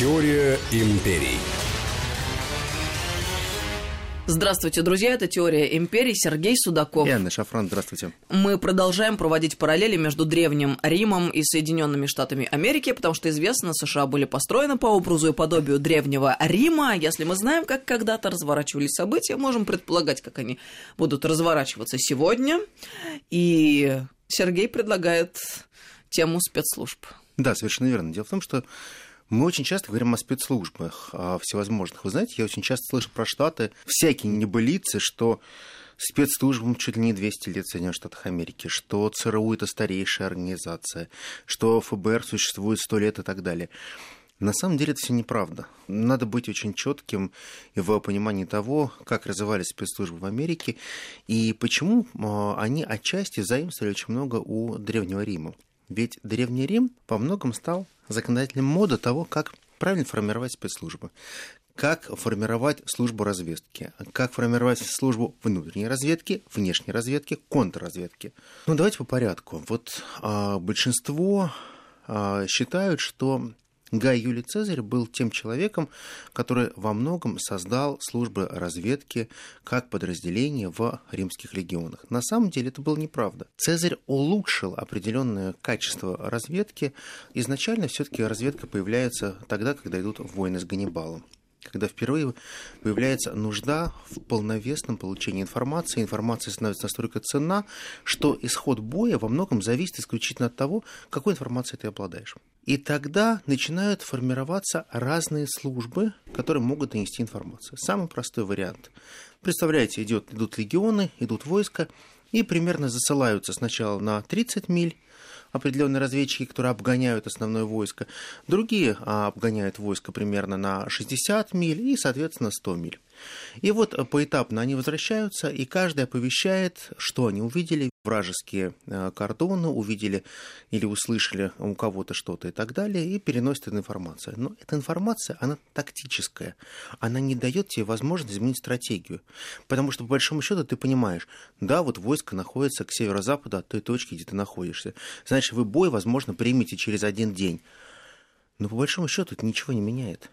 Теория империй. Здравствуйте, друзья, это «Теория империи», Сергей Судаков. И Анна Шафран, здравствуйте. Мы продолжаем проводить параллели между Древним Римом и Соединенными Штатами Америки, потому что известно, США были построены по образу и подобию Древнего Рима. Если мы знаем, как когда-то разворачивались события, можем предполагать, как они будут разворачиваться сегодня. И Сергей предлагает тему спецслужб. Да, совершенно верно. Дело в том, что мы очень часто говорим о спецслужбах о всевозможных. Вы знаете, я очень часто слышу про Штаты всякие небылицы, что спецслужбам чуть ли не 200 лет в Соединенных Штатах Америки, что ЦРУ – это старейшая организация, что ФБР существует 100 лет и так далее. На самом деле это все неправда. Надо быть очень четким в понимании того, как развивались спецслужбы в Америке и почему а, они отчасти заимствовали очень много у Древнего Рима. Ведь Древний Рим во многом стал законодателем моды того, как правильно формировать спецслужбы, как формировать службу разведки, как формировать службу внутренней разведки, внешней разведки, контрразведки. Ну, давайте по порядку. Вот а, большинство а, считают, что Гай Юлий Цезарь был тем человеком, который во многом создал службы разведки как подразделение в римских легионах. На самом деле это было неправда. Цезарь улучшил определенное качество разведки. Изначально все-таки разведка появляется тогда, когда идут войны с Ганнибалом когда впервые появляется нужда в полновесном получении информации. Информация становится настолько ценна, что исход боя во многом зависит исключительно от того, какой информацией ты обладаешь. И тогда начинают формироваться разные службы, которые могут донести информацию. Самый простой вариант. Представляете, идет, идут легионы, идут войска, и примерно засылаются сначала на 30 миль, определенные разведчики, которые обгоняют основное войско. Другие а, обгоняют войско примерно на 60 миль и, соответственно, 100 миль. И вот э, поэтапно они возвращаются, и каждый оповещает, что они увидели, вражеские э, кордоны, увидели или услышали у кого-то что-то и так далее, и переносит эту информацию. Но эта информация, она тактическая, она не дает тебе возможность изменить стратегию. Потому что, по большому счету, ты понимаешь, да, вот войско находится к северо-западу от той точки, где ты находишься. Значит, вы бой, возможно, примете через один день. Но по большому счету это ничего не меняет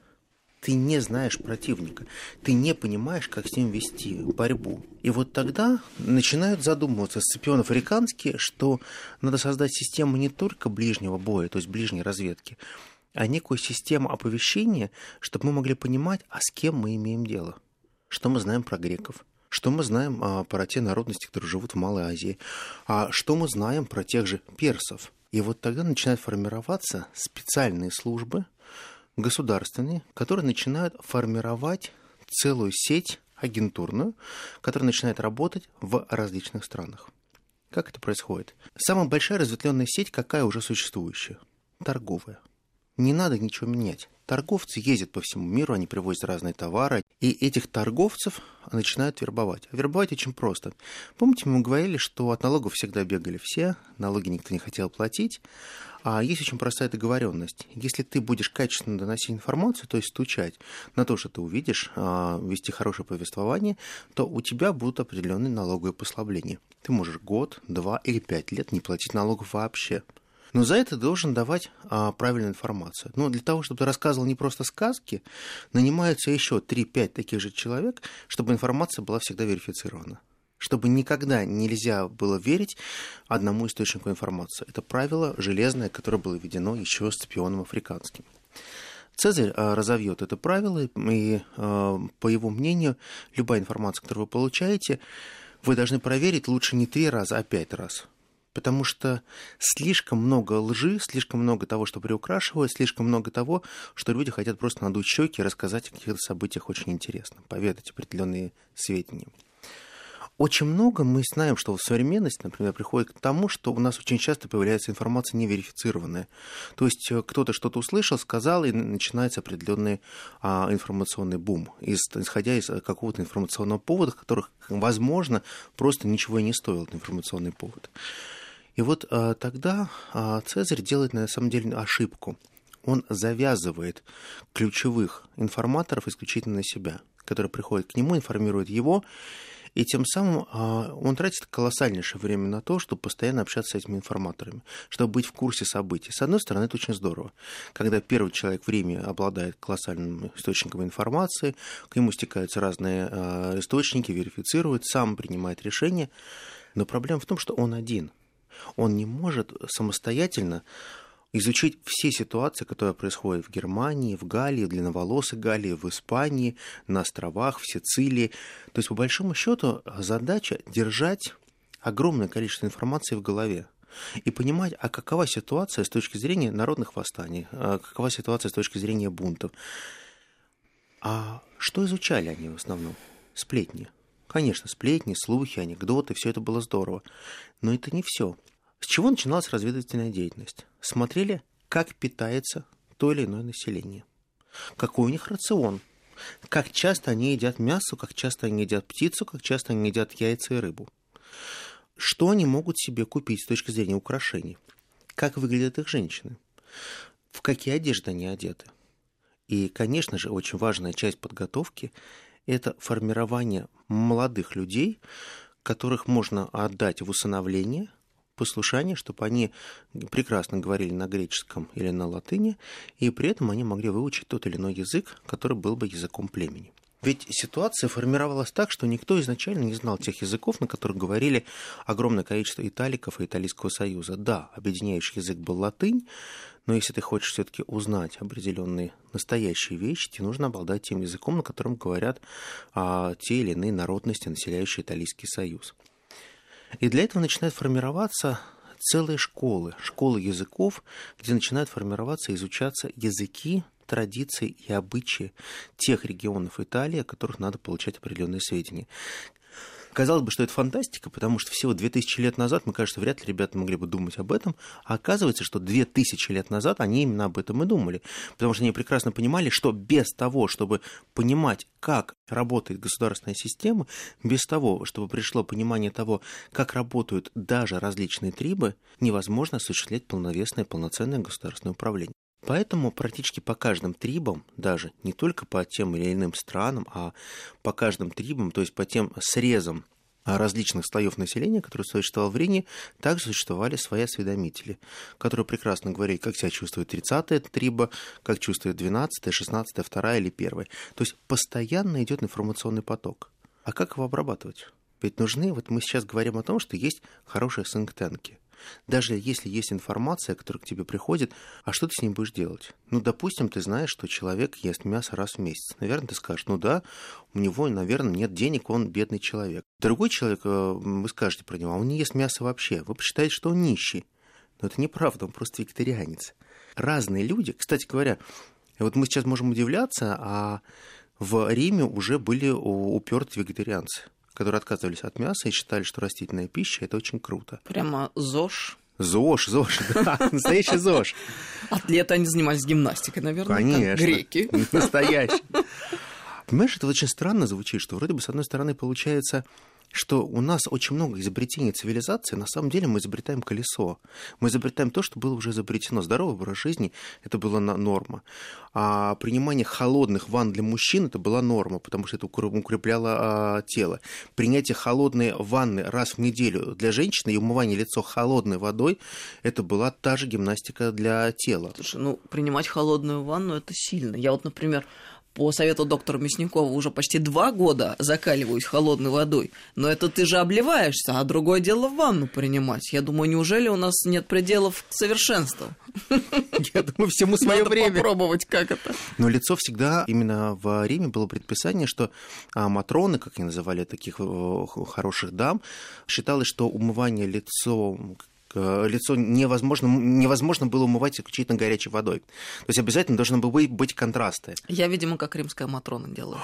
ты не знаешь противника, ты не понимаешь, как с ним вести борьбу. И вот тогда начинают задумываться сципион африканские, что надо создать систему не только ближнего боя, то есть ближней разведки, а некую систему оповещения, чтобы мы могли понимать, а с кем мы имеем дело. Что мы знаем про греков, что мы знаем а, про те народности, которые живут в Малой Азии, а что мы знаем про тех же персов. И вот тогда начинают формироваться специальные службы, государственные, которые начинают формировать целую сеть агентурную, которая начинает работать в различных странах. Как это происходит? Самая большая разветвленная сеть какая уже существующая? Торговая. Не надо ничего менять. Торговцы ездят по всему миру, они привозят разные товары, и этих торговцев начинают вербовать. Вербовать очень просто. Помните, мы говорили, что от налогов всегда бегали все, налоги никто не хотел платить, а есть очень простая договоренность. Если ты будешь качественно доносить информацию, то есть стучать на то, что ты увидишь, а, вести хорошее повествование, то у тебя будут определенные налоговые послабления. Ты можешь год, два или пять лет не платить налогов вообще. Но за это должен давать а, правильную информацию. Но для того, чтобы ты рассказывал не просто сказки, нанимаются еще 3-5 таких же человек, чтобы информация была всегда верифицирована чтобы никогда нельзя было верить одному источнику информации. Это правило железное, которое было введено еще Сципионом Африканским. Цезарь а, разовьет это правило, и, а, по его мнению, любая информация, которую вы получаете, вы должны проверить лучше не три раза, а пять раз. Потому что слишком много лжи, слишком много того, что приукрашивают, слишком много того, что люди хотят просто надуть щеки и рассказать о каких-то событиях очень интересно, поведать определенные сведения. Очень много мы знаем, что в современности, например, приходит к тому, что у нас очень часто появляется информация неверифицированная. То есть э, кто-то что-то услышал, сказал, и начинается определенный а, информационный бум, исходя из э, какого-то информационного повода, которых, возможно, просто ничего и не стоил этот информационный повод. И вот а, тогда а, Цезарь делает на самом деле ошибку. Он завязывает ключевых информаторов исключительно на себя, которые приходят к нему, информируют его, И тем самым а, он тратит колоссальнейшее время на то, чтобы постоянно общаться с этими информаторами, чтобы быть в курсе событий. С одной стороны, это очень здорово, когда первый человек в Риме обладает колоссальным источником информации, к нему стекаются разные а, источники, верифицирует, сам принимает решения. Но проблема в том, что он один. Он не может самостоятельно изучить все ситуации, которые происходят в Германии, в Галлии, в длинноволосой Галлии, в Испании, на островах, в Сицилии. То есть, по большому счету, задача держать огромное количество информации в голове и понимать, а какова ситуация с точки зрения народных восстаний, а какова ситуация с точки зрения бунтов. А что изучали они в основном? Сплетни. Конечно, сплетни, слухи, анекдоты, все это было здорово. Но это не все. С чего начиналась разведывательная деятельность? Смотрели, как питается то или иное население. Какой у них рацион. Как часто они едят мясо, как часто они едят птицу, как часто они едят яйца и рыбу. Что они могут себе купить с точки зрения украшений. Как выглядят их женщины. В какие одежды они одеты. И, конечно же, очень важная часть подготовки – это формирование молодых людей, которых можно отдать в усыновление, послушание, чтобы они прекрасно говорили на греческом или на латыни, и при этом они могли выучить тот или иной язык, который был бы языком племени. Ведь ситуация формировалась так, что никто изначально не знал тех языков, на которых говорили огромное количество италиков и Италийского союза. Да, объединяющий язык был латынь, но если ты хочешь все-таки узнать определенные настоящие вещи, тебе нужно обладать тем языком, на котором говорят а, те или иные народности, населяющие Италийский союз. И для этого начинают формироваться целые школы, школы языков, где начинают формироваться и изучаться языки, традиции и обычаи тех регионов Италии, о которых надо получать определенные сведения. Казалось бы, что это фантастика, потому что всего 2000 лет назад, мы, кажется, вряд ли ребята могли бы думать об этом, а оказывается, что 2000 лет назад они именно об этом и думали, потому что они прекрасно понимали, что без того, чтобы понимать, как работает государственная система, без того, чтобы пришло понимание того, как работают даже различные трибы, невозможно осуществлять полновесное полноценное государственное управление. Поэтому практически по каждым трибам, даже не только по тем или иным странам, а по каждым трибам, то есть по тем срезам различных слоев населения, которые существовали в Рине, также существовали свои осведомители, которые прекрасно говорили, как себя чувствует 30-я триба, как чувствует 12-я, 16-я, 2 или 1 То есть постоянно идет информационный поток. А как его обрабатывать? Ведь нужны, вот мы сейчас говорим о том, что есть хорошие синктенки – даже если есть информация, которая к тебе приходит, а что ты с ним будешь делать? Ну, допустим, ты знаешь, что человек ест мясо раз в месяц. Наверное, ты скажешь, ну да, у него, наверное, нет денег, он бедный человек. Другой человек, э, вы скажете про него, а он не ест мясо вообще. Вы посчитаете, что он нищий. Но это неправда, он просто вегетарианец. Разные люди, кстати говоря, вот мы сейчас можем удивляться, а в Риме уже были упертые вегетарианцы которые отказывались от мяса и считали, что растительная пища это очень круто. Прямо ЗОЖ. ЗОЖ, ЗОЖ, да, настоящий ЗОЖ. Атлеты, они занимались гимнастикой, наверное, Конечно, как греки. Настоящий. Понимаешь, это очень странно звучит, что вроде бы, с одной стороны, получается, что у нас очень много изобретений цивилизации, на самом деле мы изобретаем колесо. Мы изобретаем то, что было уже изобретено. Здоровый образ жизни – это была норма. А принимание холодных ванн для мужчин – это была норма, потому что это укрепляло а, тело. Принятие холодной ванны раз в неделю для женщины и умывание лицо холодной водой – это была та же гимнастика для тела. Слушай, ну, принимать холодную ванну – это сильно. Я вот, например, по совету доктора Мясникова уже почти два года закаливаюсь холодной водой. Но это ты же обливаешься, а другое дело в ванну принимать. Я думаю, неужели у нас нет пределов к совершенству? Я думаю, всему свое Надо время. попробовать, как это. Но лицо всегда, именно в Риме было предписание, что а, матроны, как они называли таких э, хороших дам, считалось, что умывание лицом лицо невозможно, невозможно было умывать исключительно горячей водой. То есть обязательно должны были быть контрасты. Я, видимо, как римская Матрона делаю.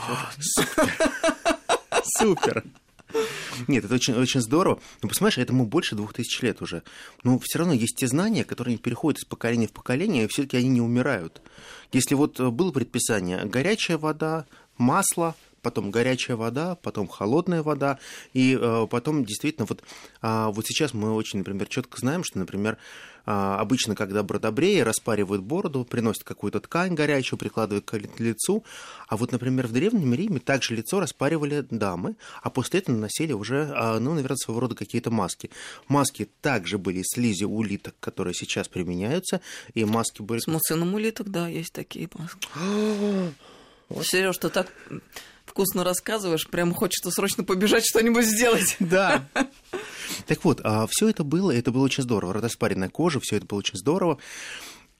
Супер. Нет, это очень, очень здорово. Но посмотришь, этому больше двух тысяч лет уже. Но все равно есть те знания, которые переходят из поколения в поколение, и все-таки они не умирают. Если вот было предписание горячая вода, масло, потом горячая вода, потом холодная вода, и э, потом действительно вот, э, вот сейчас мы очень, например, четко знаем, что, например, а, обычно, когда бродобреи распаривают бороду, приносят какую-то ткань горячую, прикладывают к лицу. А вот, например, в Древнем Риме также лицо распаривали дамы, а после этого наносили уже, а, ну, наверное, своего рода какие-то маски. Маски также были из слизи улиток, которые сейчас применяются, и маски были... С муцином улиток, да, есть такие маски. Сереж, ты так вкусно рассказываешь, прям хочется срочно побежать что-нибудь сделать. Да. Так вот, а все это было, это было очень здорово. Распаренная кожа, все это было очень здорово.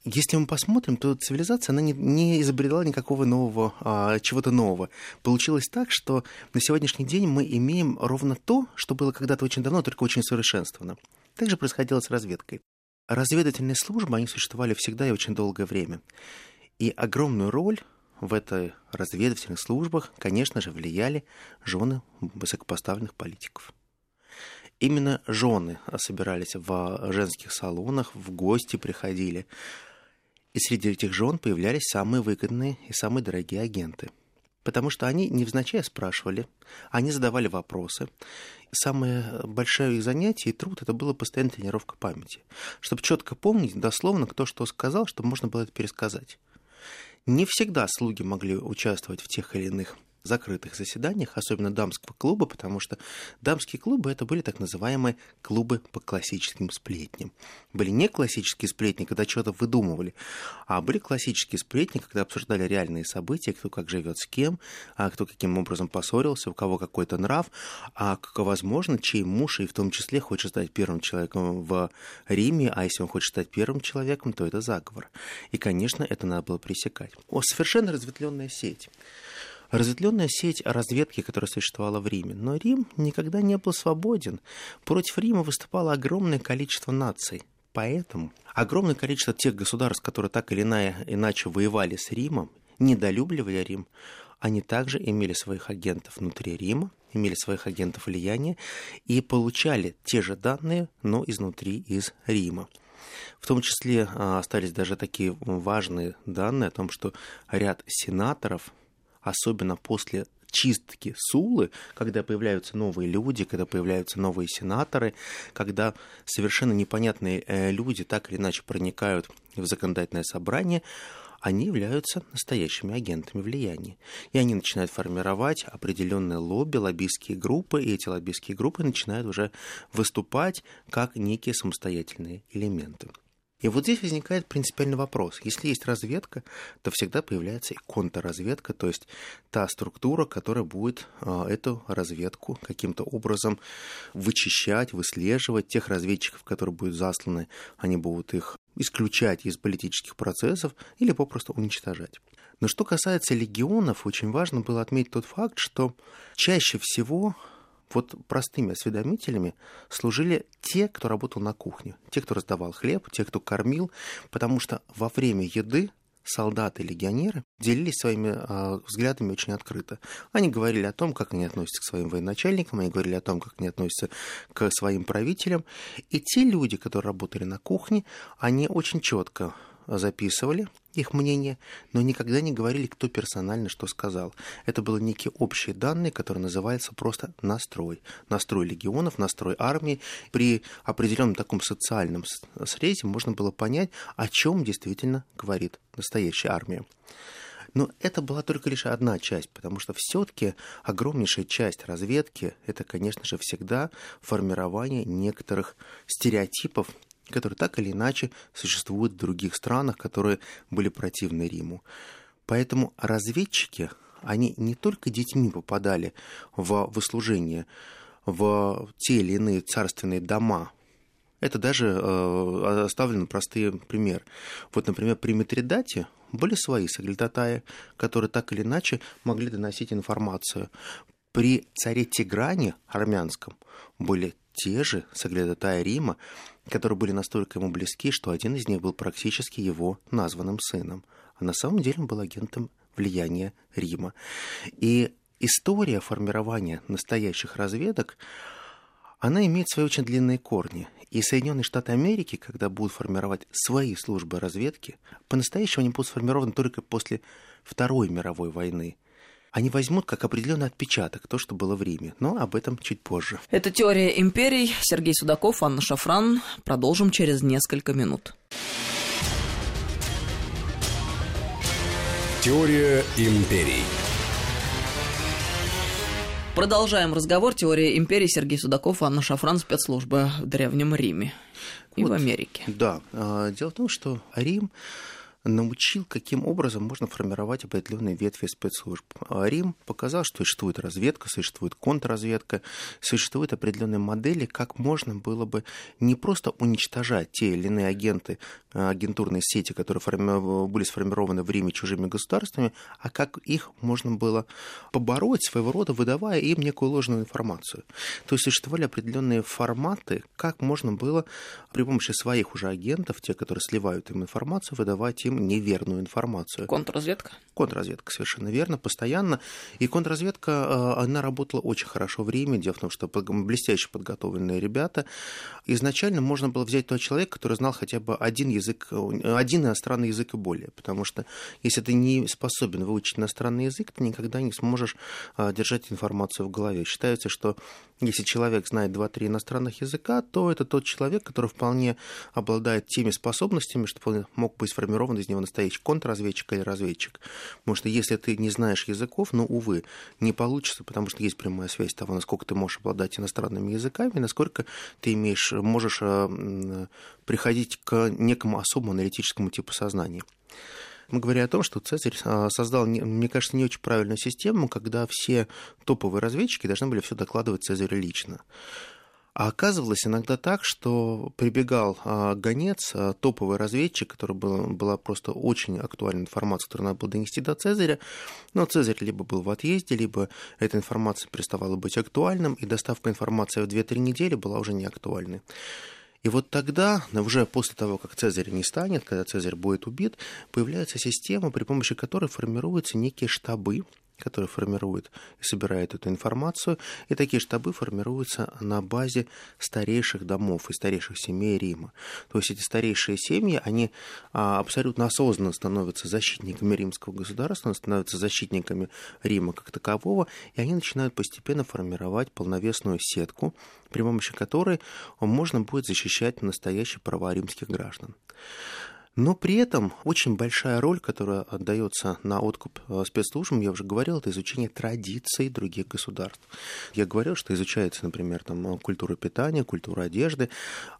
Если мы посмотрим, то цивилизация, она не, не изобрела никакого нового, а, чего-то нового. Получилось так, что на сегодняшний день мы имеем ровно то, что было когда-то очень давно, только очень совершенствовано. Так же происходило с разведкой. Разведывательные службы, они существовали всегда и очень долгое время. И огромную роль в этой разведывательных службах, конечно же, влияли жены высокопоставленных политиков. Именно жены собирались в женских салонах, в гости приходили. И среди этих жен появлялись самые выгодные и самые дорогие агенты. Потому что они невзначай спрашивали, они задавали вопросы. Самое большое их занятие и труд это было постоянная тренировка памяти. Чтобы четко помнить дословно, кто что сказал, чтобы можно было это пересказать. Не всегда слуги могли участвовать в тех или иных закрытых заседаниях, особенно дамского клуба, потому что дамские клубы это были так называемые клубы по классическим сплетням. Были не классические сплетни, когда что-то выдумывали, а были классические сплетни, когда обсуждали реальные события, кто как живет с кем, а кто каким образом поссорился, у кого какой-то нрав, а возможно, чей муж и в том числе хочет стать первым человеком в Риме, а если он хочет стать первым человеком, то это заговор. И, конечно, это надо было пресекать. О, совершенно разветвленная сеть разветвленная сеть разведки, которая существовала в Риме. Но Рим никогда не был свободен. Против Рима выступало огромное количество наций. Поэтому огромное количество тех государств, которые так или иначе воевали с Римом, недолюбливали Рим, они также имели своих агентов внутри Рима, имели своих агентов влияния и получали те же данные, но изнутри, из Рима. В том числе а, остались даже такие важные данные о том, что ряд сенаторов особенно после чистки Сулы, когда появляются новые люди, когда появляются новые сенаторы, когда совершенно непонятные э, люди так или иначе проникают в законодательное собрание, они являются настоящими агентами влияния. И они начинают формировать определенные лобби, лоббистские группы, и эти лоббистские группы начинают уже выступать как некие самостоятельные элементы. И вот здесь возникает принципиальный вопрос. Если есть разведка, то всегда появляется и контрразведка, то есть та структура, которая будет а, эту разведку каким-то образом вычищать, выслеживать. Тех разведчиков, которые будут засланы, они будут их исключать из политических процессов или попросту уничтожать. Но что касается легионов, очень важно было отметить тот факт, что чаще всего вот простыми осведомителями служили те, кто работал на кухне, те, кто раздавал хлеб, те, кто кормил, потому что во время еды солдаты и легионеры делились своими э, взглядами очень открыто. Они говорили о том, как они относятся к своим военачальникам, они говорили о том, как они относятся к своим правителям. И те люди, которые работали на кухне, они очень четко записывали их мнение, но никогда не говорили, кто персонально что сказал. Это были некие общие данные, которые называются просто настрой. Настрой легионов, настрой армии. При определенном таком социальном срезе можно было понять, о чем действительно говорит настоящая армия. Но это была только лишь одна часть, потому что все-таки огромнейшая часть разведки это, конечно же, всегда формирование некоторых стереотипов которые так или иначе существуют в других странах, которые были противны Риму. Поэтому разведчики, они не только детьми попадали в выслужение, в те или иные царственные дома, это даже э, оставлены простые примеры. Вот, например, при Митридате были свои соглядатаи, которые так или иначе могли доносить информацию. При царе Тигране армянском были те же соглядатаи Рима, которые были настолько ему близки, что один из них был практически его названным сыном, а на самом деле он был агентом влияния Рима. И история формирования настоящих разведок, она имеет свои очень длинные корни. И Соединенные Штаты Америки, когда будут формировать свои службы разведки, по-настоящему они будут сформированы только после Второй мировой войны. Они возьмут как определенный отпечаток то, что было в Риме. Но об этом чуть позже. Это «Теория империй». Сергей Судаков, Анна Шафран. Продолжим через несколько минут. Теория империй. Продолжаем разговор. Теория империи. Сергей Судаков, Анна Шафран, спецслужбы в Древнем Риме и вот, в Америке. Да. А, дело в том, что Рим научил, каким образом можно формировать определенные ветви спецслужб. Рим показал, что существует разведка, существует контрразведка, существуют определенные модели, как можно было бы не просто уничтожать те или иные агенты, а, агентурные сети, которые были сформированы в Риме чужими государствами, а как их можно было побороть своего рода, выдавая им некую ложную информацию. То есть существовали определенные форматы, как можно было при помощи своих уже агентов, те, которые сливают им информацию, выдавать им им неверную информацию. Контрразведка? Контрразведка, совершенно верно, постоянно. И контрразведка, э, она работала очень хорошо в Риме. Дело в том, что блестяще подготовленные ребята. Изначально можно было взять того человека, который знал хотя бы один язык, один иностранный язык и более. Потому что если ты не способен выучить иностранный язык, ты никогда не сможешь э, держать информацию в голове. Считается, что если человек знает 2-3 иностранных языка, то это тот человек, который вполне обладает теми способностями, чтобы мог быть сформирован из него настоящий контрразведчик или разведчик. Потому что если ты не знаешь языков, ну, увы, не получится, потому что есть прямая связь того, насколько ты можешь обладать иностранными языками, насколько ты имеешь, можешь э, приходить к некому особому аналитическому типу сознания. Мы говорим о том, что Цезарь э, создал, мне кажется, не очень правильную систему, когда все топовые разведчики должны были все докладывать Цезарю лично. А оказывалось иногда так, что прибегал а, гонец, а, топовый разведчик, который был, была просто очень актуальная информация, которую надо было донести до Цезаря. Но Цезарь либо был в отъезде, либо эта информация переставала быть актуальным, и доставка информации в 2-3 недели была уже не актуальной. И вот тогда, уже после того, как Цезарь не станет, когда Цезарь будет убит, появляется система, при помощи которой формируются некие штабы, который формирует и собирает эту информацию. И такие штабы формируются на базе старейших домов и старейших семей Рима. То есть эти старейшие семьи, они а, абсолютно осознанно становятся защитниками римского государства, становятся защитниками Рима как такового, и они начинают постепенно формировать полновесную сетку, при помощи которой можно будет защищать настоящие права римских граждан. Но при этом очень большая роль, которая отдается на откуп э, спецслужбам, я уже говорил, это изучение традиций других государств. Я говорил, что изучается, например, там, культура питания, культура одежды,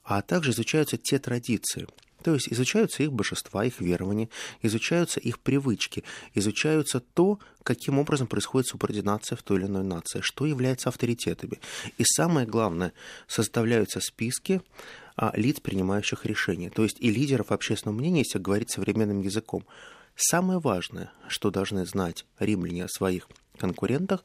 а также изучаются те традиции, то есть изучаются их божества, их верования, изучаются их привычки, изучаются то, каким образом происходит субординация в той или иной нации, что является авторитетами. И самое главное, составляются списки а, лиц, принимающих решения, то есть и лидеров общественного мнения, если говорить современным языком. Самое важное, что должны знать римляне о своих конкурентах,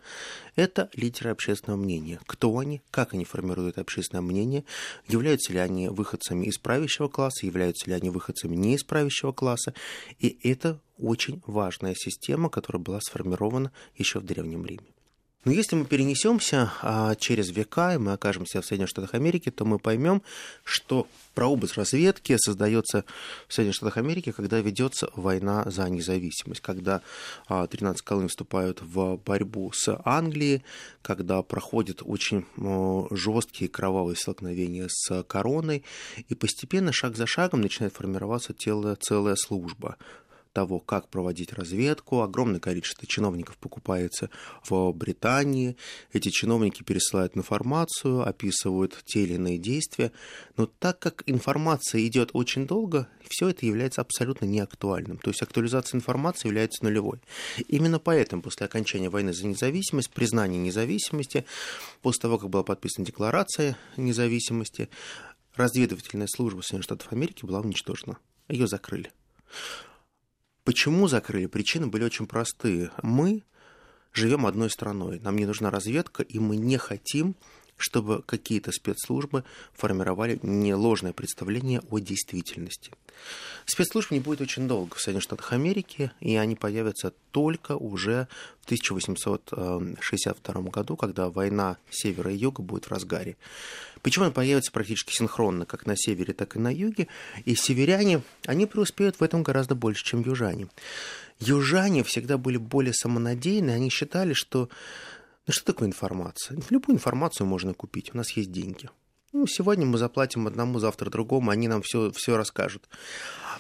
это лидеры общественного мнения. Кто они, как они формируют общественное мнение, являются ли они выходцами из правящего класса, являются ли они выходцами не из правящего класса. И это очень важная система, которая была сформирована еще в Древнем Риме. Но если мы перенесемся а, через века, и мы окажемся в Соединенных Штатах Америки, то мы поймем, что прообраз разведки создается в Соединенных Штатах Америки, когда ведется война за независимость, когда а, 13 колоний вступают в борьбу с Англией, когда проходят очень жесткие кровавые столкновения с короной, и постепенно, шаг за шагом, начинает формироваться целая, целая служба того, как проводить разведку. Огромное количество чиновников покупается в Британии. Эти чиновники пересылают информацию, описывают те или иные действия. Но так как информация идет очень долго, все это является абсолютно неактуальным. То есть актуализация информации является нулевой. Именно поэтому после окончания войны за независимость, признания независимости, после того, как была подписана декларация независимости, разведывательная служба Соединенных Штатов Америки была уничтожена. Ее закрыли. Почему закрыли? Причины были очень простые. Мы живем одной страной, нам не нужна разведка, и мы не хотим чтобы какие-то спецслужбы формировали не ложное представление о действительности. Спецслужб не будет очень долго в Соединенных Штатах Америки, и они появятся только уже в 1862 году, когда война севера и юга будет в разгаре. Почему они появятся практически синхронно, как на севере, так и на юге, и северяне, они преуспеют в этом гораздо больше, чем южане. Южане всегда были более самонадеянны, они считали, что ну что такое информация? Любую информацию можно купить, у нас есть деньги. Ну, сегодня мы заплатим одному, завтра другому, они нам все, все расскажут.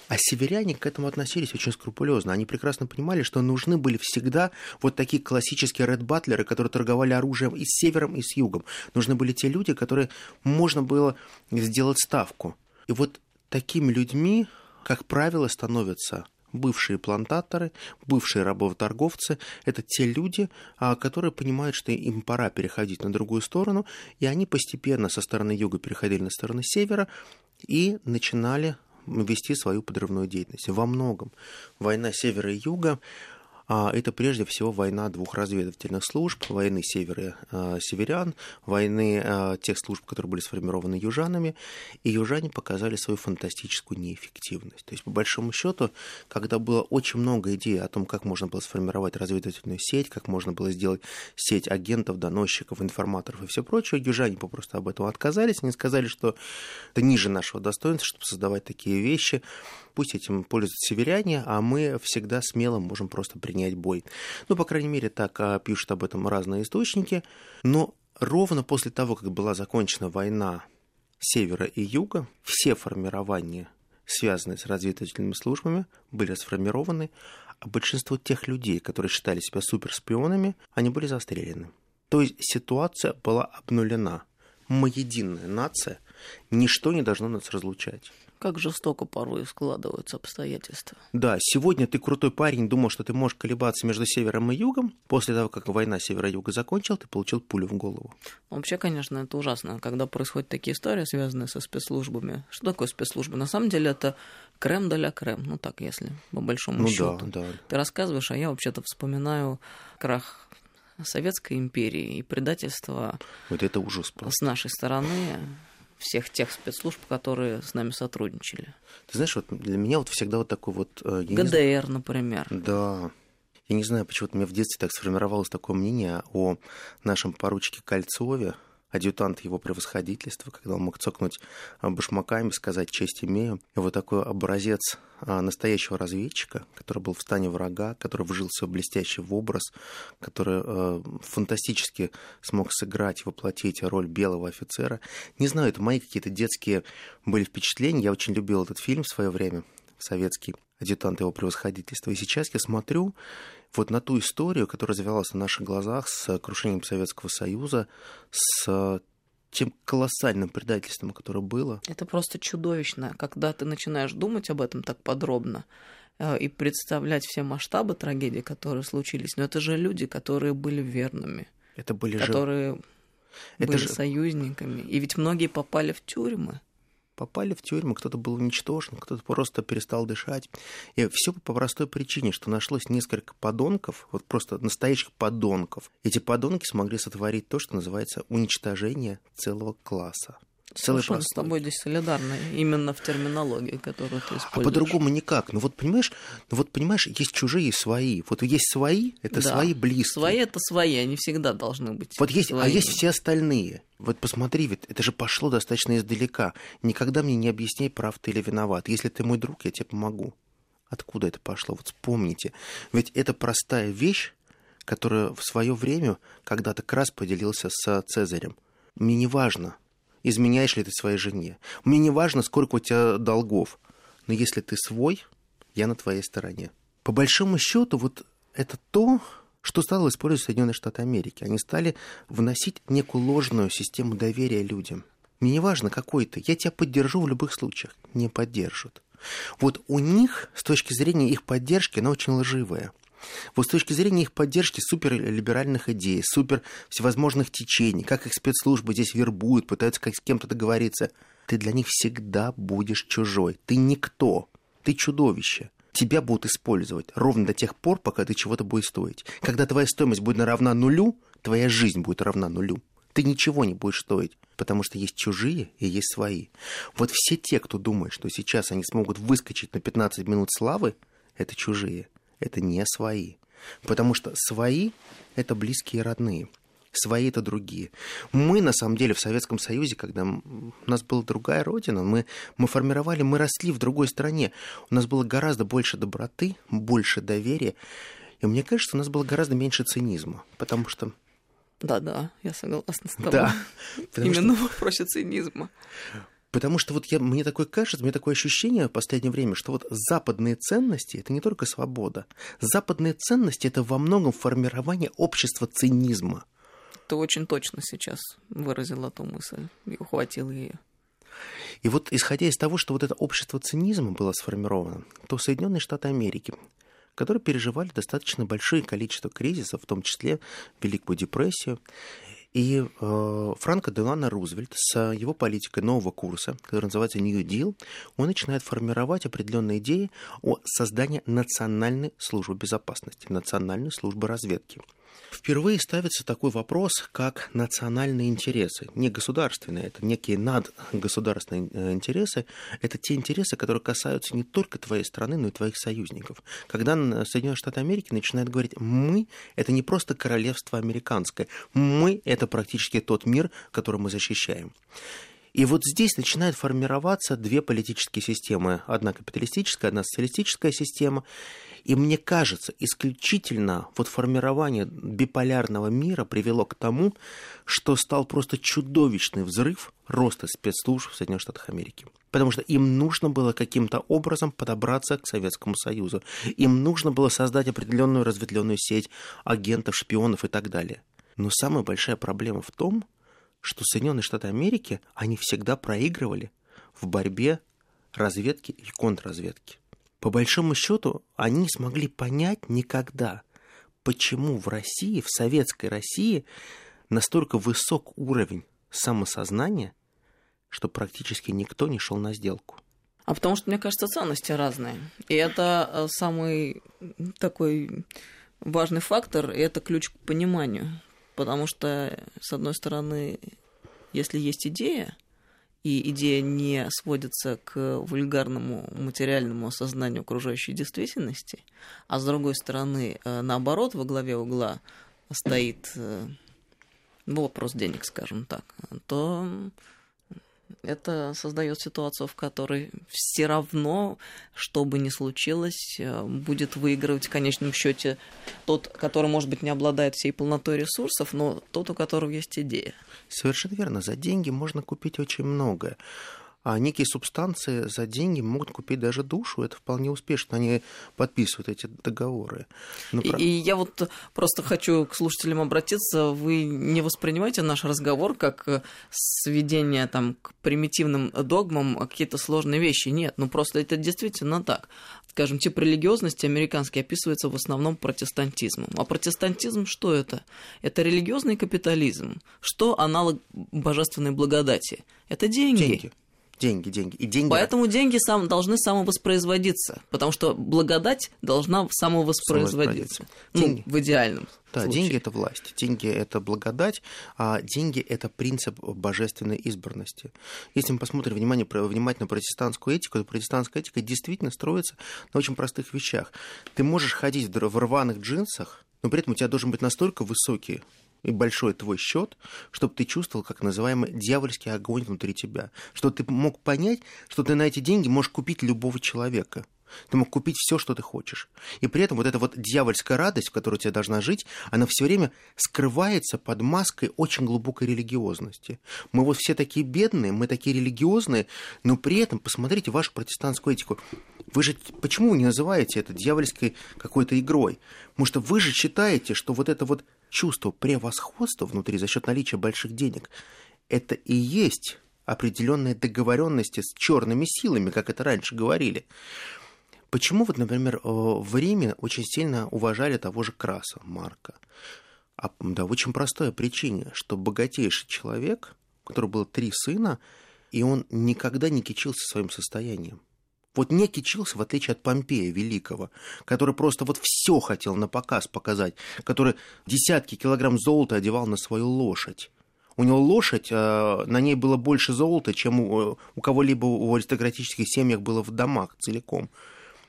А северяне к этому относились очень скрупулезно. Они прекрасно понимали, что нужны были всегда вот такие классические ред батлеры, которые торговали оружием и с севером, и с югом. Нужны были те люди, которые можно было сделать ставку. И вот такими людьми, как правило, становятся бывшие плантаторы, бывшие работорговцы – это те люди, а, которые понимают, что им пора переходить на другую сторону, и они постепенно со стороны юга переходили на сторону севера и начинали вести свою подрывную деятельность. Во многом война севера и юга а это прежде всего война двух разведывательных служб, войны севера, э, северян, войны э, тех служб, которые были сформированы южанами, и южане показали свою фантастическую неэффективность. То есть, по большому счету, когда было очень много идей о том, как можно было сформировать разведывательную сеть, как можно было сделать сеть агентов, доносчиков, информаторов и все прочее, южане попросту об этом отказались, они сказали, что это ниже нашего достоинства, чтобы создавать такие вещи, пусть этим пользуются северяне, а мы всегда смело можем просто принять бой. Ну, по крайней мере, так а, пишут об этом разные источники. Но ровно после того, как была закончена война севера и юга, все формирования, связанные с разведывательными службами, были сформированы, а большинство тех людей, которые считали себя суперспионами, они были застрелены. То есть ситуация была обнулена. Мы единая нация, ничто не должно нас разлучать. Как жестоко порой складываются обстоятельства. Да, сегодня ты крутой парень, думал, что ты можешь колебаться между севером и югом. После того, как война севера-юга закончила, ты получил пулю в голову. Вообще, конечно, это ужасно, когда происходят такие истории, связанные со спецслужбами. Что такое спецслужбы? На самом деле это крем для крем, ну так, если по большому ну, счету. Да, да. Ты рассказываешь, а я вообще-то вспоминаю крах Советской империи и предательство вот это ужас просто. с нашей стороны всех тех спецслужб, которые с нами сотрудничали. Ты знаешь, вот для меня вот всегда вот такой вот... Э, ГДР, например. Да. Я не знаю, почему-то у меня в детстве так сформировалось такое мнение о нашем поручике Кольцове, адъютант его превосходительства, когда он мог цокнуть а, башмаками, сказать «честь имею». Вот такой образец а, настоящего разведчика, который был в стане врага, который вжился блестяще в образ, который э, фантастически смог сыграть, воплотить роль белого офицера. Не знаю, это мои какие-то детские были впечатления. Я очень любил этот фильм в свое время, советский адъютант его превосходительства. И сейчас я смотрю вот на ту историю, которая развивалась на наших глазах с крушением Советского Союза, с тем колоссальным предательством, которое было. Это просто чудовищно, когда ты начинаешь думать об этом так подробно э, и представлять все масштабы трагедий, которые случились. Но это же люди, которые были верными. Это были которые же... были это же... союзниками. И ведь многие попали в тюрьмы попали в тюрьму, кто-то был уничтожен, кто-то просто перестал дышать. И все по простой причине, что нашлось несколько подонков, вот просто настоящих подонков. Эти подонки смогли сотворить то, что называется уничтожение целого класса. Целый Совершенно с тобой здесь солидарны, именно в терминологии, которую ты используешь. А по-другому никак. Ну вот понимаешь, ну вот понимаешь, есть чужие и свои. Вот есть свои, это да. свои близкие. Свои это свои, они всегда должны быть. Вот есть, своими. а есть все остальные. Вот посмотри, ведь это же пошло достаточно издалека. Никогда мне не объясняй, прав ты или виноват. Если ты мой друг, я тебе помогу. Откуда это пошло? Вот вспомните. Ведь это простая вещь, которая в свое время когда-то Крас поделился с Цезарем. Мне не важно, изменяешь ли ты своей жене. Мне не важно, сколько у тебя долгов, но если ты свой, я на твоей стороне. По большому счету, вот это то, что стало использовать Соединенные Штаты Америки. Они стали вносить некую ложную систему доверия людям. Мне не важно, какой ты, я тебя поддержу в любых случаях. Не поддержат. Вот у них, с точки зрения их поддержки, она очень лживая. Вот с точки зрения их поддержки суперлиберальных идей, супер всевозможных течений, как их спецслужбы здесь вербуют, пытаются как с кем-то договориться, ты для них всегда будешь чужой. Ты никто. Ты чудовище. Тебя будут использовать ровно до тех пор, пока ты чего-то будешь стоить. Когда твоя стоимость будет равна нулю, твоя жизнь будет равна нулю. Ты ничего не будешь стоить, потому что есть чужие и есть свои. Вот все те, кто думает, что сейчас они смогут выскочить на 15 минут славы, это чужие это не свои. Потому что свои – это близкие и родные. свои это другие. Мы, на самом деле, в Советском Союзе, когда у нас была другая родина, мы, мы формировали, мы росли в другой стране. У нас было гораздо больше доброты, больше доверия. И мне кажется, у нас было гораздо меньше цинизма, потому что... Да-да, я согласна с тобой. Да. Именно что... в вопросе цинизма. Потому что вот я, мне такое кажется, мне такое ощущение в последнее время, что вот западные ценности — это не только свобода. Западные ценности — это во многом формирование общества цинизма. Ты очень точно сейчас выразил эту мысль и ухватил ее. И вот исходя из того, что вот это общество цинизма было сформировано, то Соединенные Штаты Америки, которые переживали достаточно большое количество кризисов, в том числе Великую депрессию, и э, Франко Делано Рузвельт с его политикой нового курса, который называется New Deal, он начинает формировать определенные идеи о создании национальной службы безопасности, национальной службы разведки впервые ставится такой вопрос, как национальные интересы. Не государственные, это некие надгосударственные э, интересы. Это те интересы, которые касаются не только твоей страны, но и твоих союзников. Когда Соединенные Штаты Америки начинают говорить, мы — это не просто королевство американское, мы — это практически тот мир, который мы защищаем. И вот здесь начинают формироваться две политические системы. Одна капиталистическая, одна социалистическая система. И мне кажется, исключительно вот формирование биполярного мира привело к тому, что стал просто чудовищный взрыв роста спецслужб в Соединенных Штатах Америки. Потому что им нужно было каким-то образом подобраться к Советскому Союзу. Им нужно было создать определенную разветвленную сеть агентов, шпионов и так далее. Но самая большая проблема в том, что Соединенные Штаты Америки, они всегда проигрывали в борьбе разведки и контрразведки. По большому счету, они не смогли понять никогда, почему в России, в советской России, настолько высок уровень самосознания, что практически никто не шел на сделку. А потому что, мне кажется, ценности разные. И это э, самый такой важный фактор, и это ключ к пониманию. Потому что, с одной стороны, если есть идея, и идея не сводится к вульгарному материальному осознанию окружающей действительности, а с другой стороны, э, наоборот, во главе угла стоит э, вопрос денег, скажем так, то это создает ситуацию, в которой все равно, что бы ни случилось, э, будет выигрывать в конечном счете тот, который, может быть, не обладает всей полнотой ресурсов, но тот, у которого есть идея. Совершенно верно. За деньги можно купить очень многое некие субстанции за деньги могут купить даже душу. Это вполне успешно. Они подписывают эти договоры. Но, и, и я вот просто хочу к слушателям обратиться. Вы не воспринимаете наш разговор как э, сведение там, к примитивным догмам, а какие-то сложные вещи. Нет, ну просто это действительно так. Скажем, тип религиозности американский описывается в основном протестантизмом. А протестантизм что это? Это религиозный капитализм. Что аналог божественной благодати? Это деньги. Деньги. Деньги, деньги. И деньги... Поэтому деньги сам, должны самовоспроизводиться, потому что благодать должна самовоспроизводиться. Ну, в идеальном да, случае. деньги это власть, деньги это благодать, а деньги это принцип божественной избранности. Если мы посмотрим внимание, внимательно протестантскую этику, то протестантская этика действительно строится на очень простых вещах. Ты можешь ходить в рваных джинсах, но при этом у тебя должен быть настолько высокий и большой твой счет, чтобы ты чувствовал, как называемый дьявольский огонь внутри тебя. Чтобы ты мог понять, что ты на эти деньги можешь купить любого человека. Ты мог купить все, что ты хочешь. И при этом вот эта вот дьявольская радость, в которой у тебя должна жить, она все время скрывается под маской очень глубокой религиозности. Мы вот все такие бедные, мы такие религиозные, но при этом посмотрите вашу протестантскую этику. Вы же почему вы не называете это дьявольской какой-то игрой? Потому что вы же считаете, что вот это вот чувство превосходства внутри за счет наличия больших денег, это и есть определенные договоренности с черными силами, как это раньше говорили. Почему вот, например, э, в Риме очень сильно уважали того же Краса, Марка? А, да, очень простая причина, что богатейший человек, у которого было три сына, и он никогда не кичился своим состоянием. Вот не кичился, в отличие от Помпея Великого, который просто вот все хотел на показ показать, который десятки килограмм золота одевал на свою лошадь. У него лошадь, э, на ней было больше золота, чем у, у кого-либо в аристократических семьях было в домах целиком.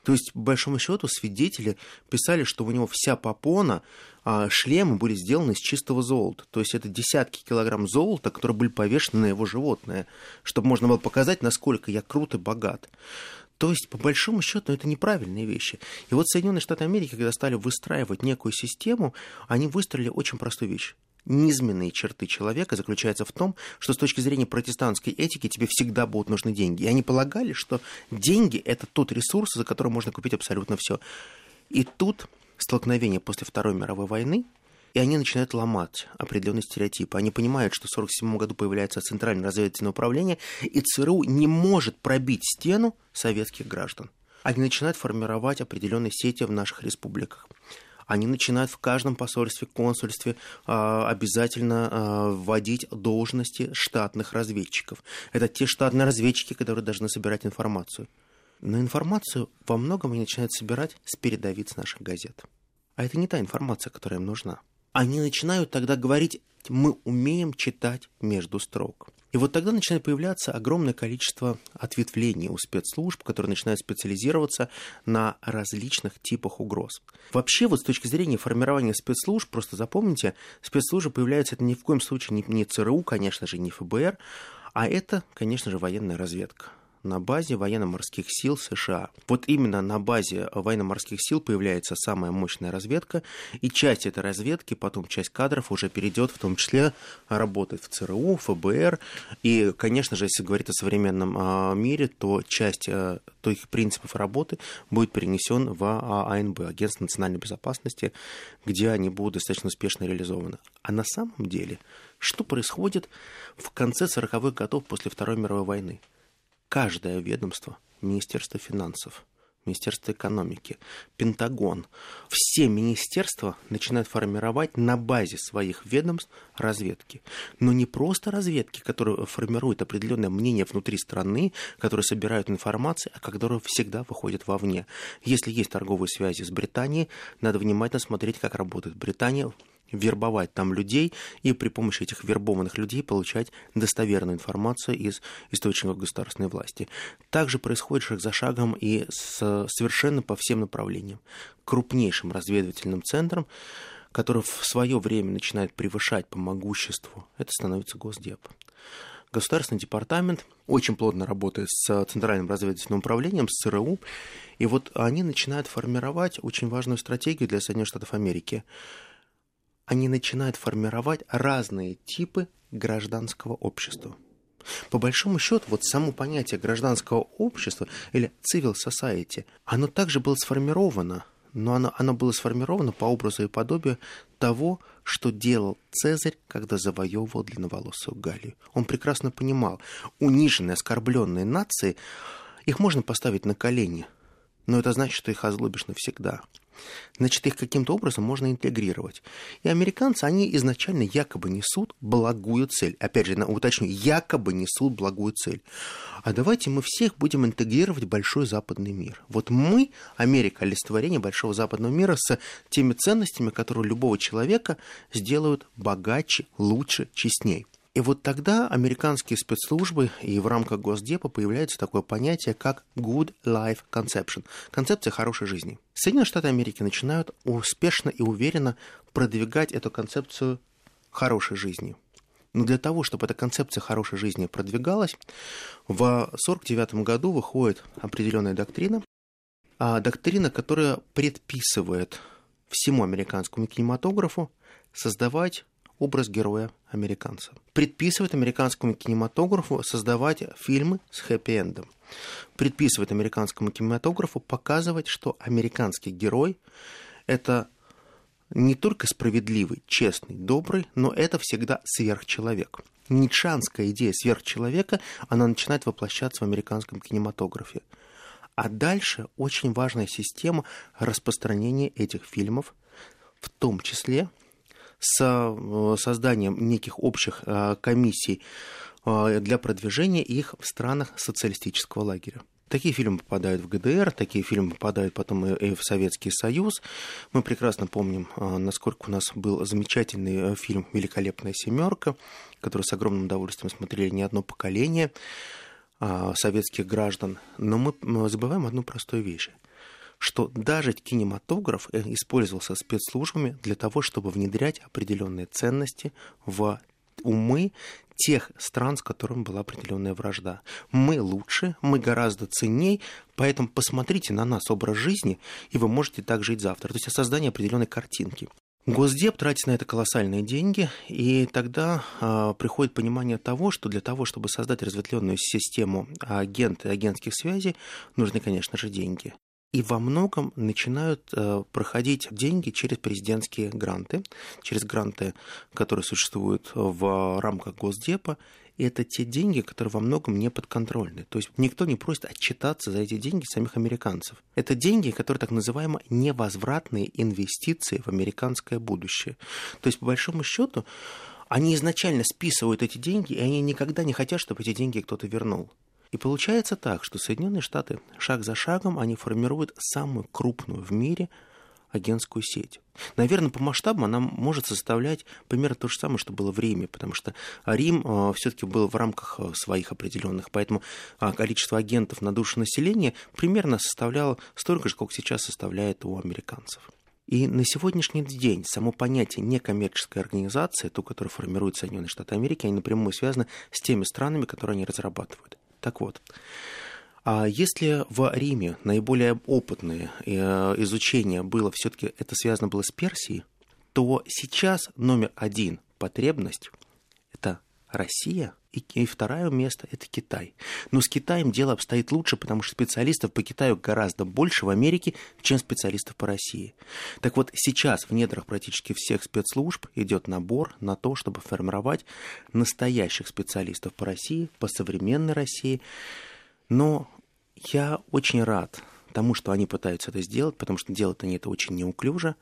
То есть, по большому счету, свидетели писали, что у него вся попона, а шлемы были сделаны из чистого золота. То есть это десятки килограмм золота, которые были повешены на его животное, чтобы можно было показать, насколько я крут и богат. То есть, по большому счету, это неправильные вещи. И вот Соединенные Штаты Америки, когда стали выстраивать некую систему, они выстроили очень простую вещь низменные черты человека заключаются в том, что с точки зрения протестантской этики тебе всегда будут нужны деньги. И они полагали, что деньги – это тот ресурс, за который можно купить абсолютно все. И тут столкновение после Второй мировой войны, и они начинают ломать определенные стереотипы. Они понимают, что в 1947 году появляется Центральное разведывательное управление, и ЦРУ не может пробить стену советских граждан. Они начинают формировать определенные сети в наших республиках они начинают в каждом посольстве, консульстве а, обязательно а, вводить должности штатных разведчиков. Это те штатные разведчики, которые должны собирать информацию. Но информацию во многом они начинают собирать с передовиц наших газет. А это не та информация, которая им нужна. Они начинают тогда говорить, мы умеем читать между строк. И вот тогда начинает появляться огромное количество ответвлений у спецслужб, которые начинают специализироваться на различных типах угроз. Вообще, вот с точки зрения формирования спецслужб, просто запомните, спецслужбы появляются это ни в коем случае не, не ЦРУ, конечно же, не ФБР, а это, конечно же, военная разведка на базе военно-морских сил США. Вот именно на базе военно-морских сил появляется самая мощная разведка, и часть этой разведки, потом часть кадров уже перейдет в том числе работать в ЦРУ, ФБР, и, конечно же, если говорить о современном а, мире, то часть а, их принципов работы будет перенесен в а, АНБ, Агентство национальной безопасности, где они будут достаточно успешно реализованы. А на самом деле, что происходит в конце 40-х годов после Второй мировой войны? Каждое ведомство, Министерство финансов, Министерство экономики, Пентагон, все министерства начинают формировать на базе своих ведомств разведки. Но не просто разведки, которые формируют определенное мнение внутри страны, которые собирают информацию, а которые всегда выходят вовне. Если есть торговые связи с Британией, надо внимательно смотреть, как работает Британия вербовать там людей и при помощи этих вербованных людей получать достоверную информацию из источников государственной власти. Также происходит шаг за шагом и с, совершенно по всем направлениям. Крупнейшим разведывательным центром, который в свое время начинает превышать по могуществу, это становится Госдеп. Государственный департамент очень плотно работает с Центральным разведывательным управлением, с ЦРУ, и вот они начинают формировать очень важную стратегию для Соединенных Штатов Америки – они начинают формировать разные типы гражданского общества. По большому счету, вот само понятие гражданского общества или civil society, оно также было сформировано, но оно, оно было сформировано по образу и подобию того, что делал Цезарь, когда завоевывал длинноволосую Галлию. Он прекрасно понимал, униженные, оскорбленные нации, их можно поставить на колени, но это значит, что их озлобишь навсегда значит, их каким-то образом можно интегрировать. И американцы, они изначально якобы несут благую цель. Опять же, уточню, якобы несут благую цель. А давайте мы всех будем интегрировать в большой западный мир. Вот мы, Америка, олицетворение большого западного мира с теми ценностями, которые любого человека сделают богаче, лучше, честней. И вот тогда американские спецслужбы и в рамках Госдепа появляется такое понятие, как Good Life Conception, концепция хорошей жизни. Соединенные Штаты Америки начинают успешно и уверенно продвигать эту концепцию хорошей жизни. Но для того, чтобы эта концепция хорошей жизни продвигалась, в 1949 году выходит определенная доктрина, а доктрина, которая предписывает всему американскому кинематографу создавать образ героя американца. Предписывает американскому кинематографу создавать фильмы с хэппи-эндом. Предписывает американскому кинематографу показывать, что американский герой – это не только справедливый, честный, добрый, но это всегда сверхчеловек. Ницшанская идея сверхчеловека, она начинает воплощаться в американском кинематографе. А дальше очень важная система распространения этих фильмов, в том числе с э, созданием неких общих э, комиссий э, для продвижения их в странах социалистического лагеря. Такие фильмы попадают в ГДР, такие фильмы попадают потом и в Советский Союз. Мы прекрасно помним, насколько у нас был замечательный фильм «Великолепная семерка», который с огромным удовольствием смотрели не одно поколение. советских граждан, но мы забываем одну простую вещь что даже кинематограф э, использовался спецслужбами для того, чтобы внедрять определенные ценности в умы тех стран, с которыми была определенная вражда. Мы лучше, мы гораздо ценней, поэтому посмотрите на нас образ жизни, и вы можете так жить завтра. То есть создание определенной картинки. Госдеп тратит на это колоссальные деньги, и тогда э, приходит понимание того, что для того, чтобы создать разветвленную систему агента и агентских связей, нужны, конечно же, деньги. И во многом начинают э, проходить деньги через президентские гранты, через гранты, которые существуют в рамках Госдепа. И это те деньги, которые во многом не подконтрольны. То есть никто не просит отчитаться за эти деньги самих американцев. Это деньги, которые так называемые невозвратные инвестиции в американское будущее. То есть, по большому счету, они изначально списывают эти деньги, и они никогда не хотят, чтобы эти деньги кто-то вернул. И получается так, что Соединенные Штаты шаг за шагом они формируют самую крупную в мире агентскую сеть. Наверное, по масштабам она может составлять примерно то же самое, что было в Риме, потому что Рим э, все-таки был в рамках э, своих определенных, поэтому э, количество агентов на душу населения примерно составляло столько же, сколько сейчас составляет у американцев. И на сегодняшний день само понятие некоммерческой организации, ту, которую формирует Соединенные Штаты Америки, они напрямую связаны с теми странами, которые они разрабатывают. Так вот, а если в Риме наиболее опытное э, изучение было все-таки это связано было с Персией, то сейчас номер один потребность это Россия, и, и второе место – это Китай. Но с Китаем дело обстоит лучше, потому что специалистов по Китаю гораздо больше в Америке, чем специалистов по России. Так вот, сейчас в недрах практически всех спецслужб идет набор на то, чтобы формировать настоящих специалистов по России, по современной России. Но я очень рад тому, что они пытаются это сделать, потому что делают они это очень неуклюже.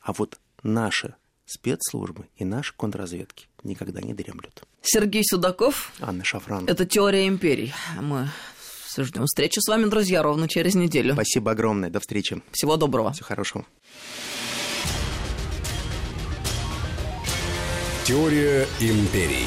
А вот наши спецслужбы и наши контрразведки никогда не дремлют. Сергей Судаков. Анна Шафран. Это «Теория империй». Мы ждем встречи с вами, друзья, ровно через неделю. Спасибо огромное. До встречи. Всего доброго. Всего хорошего. Теория империй.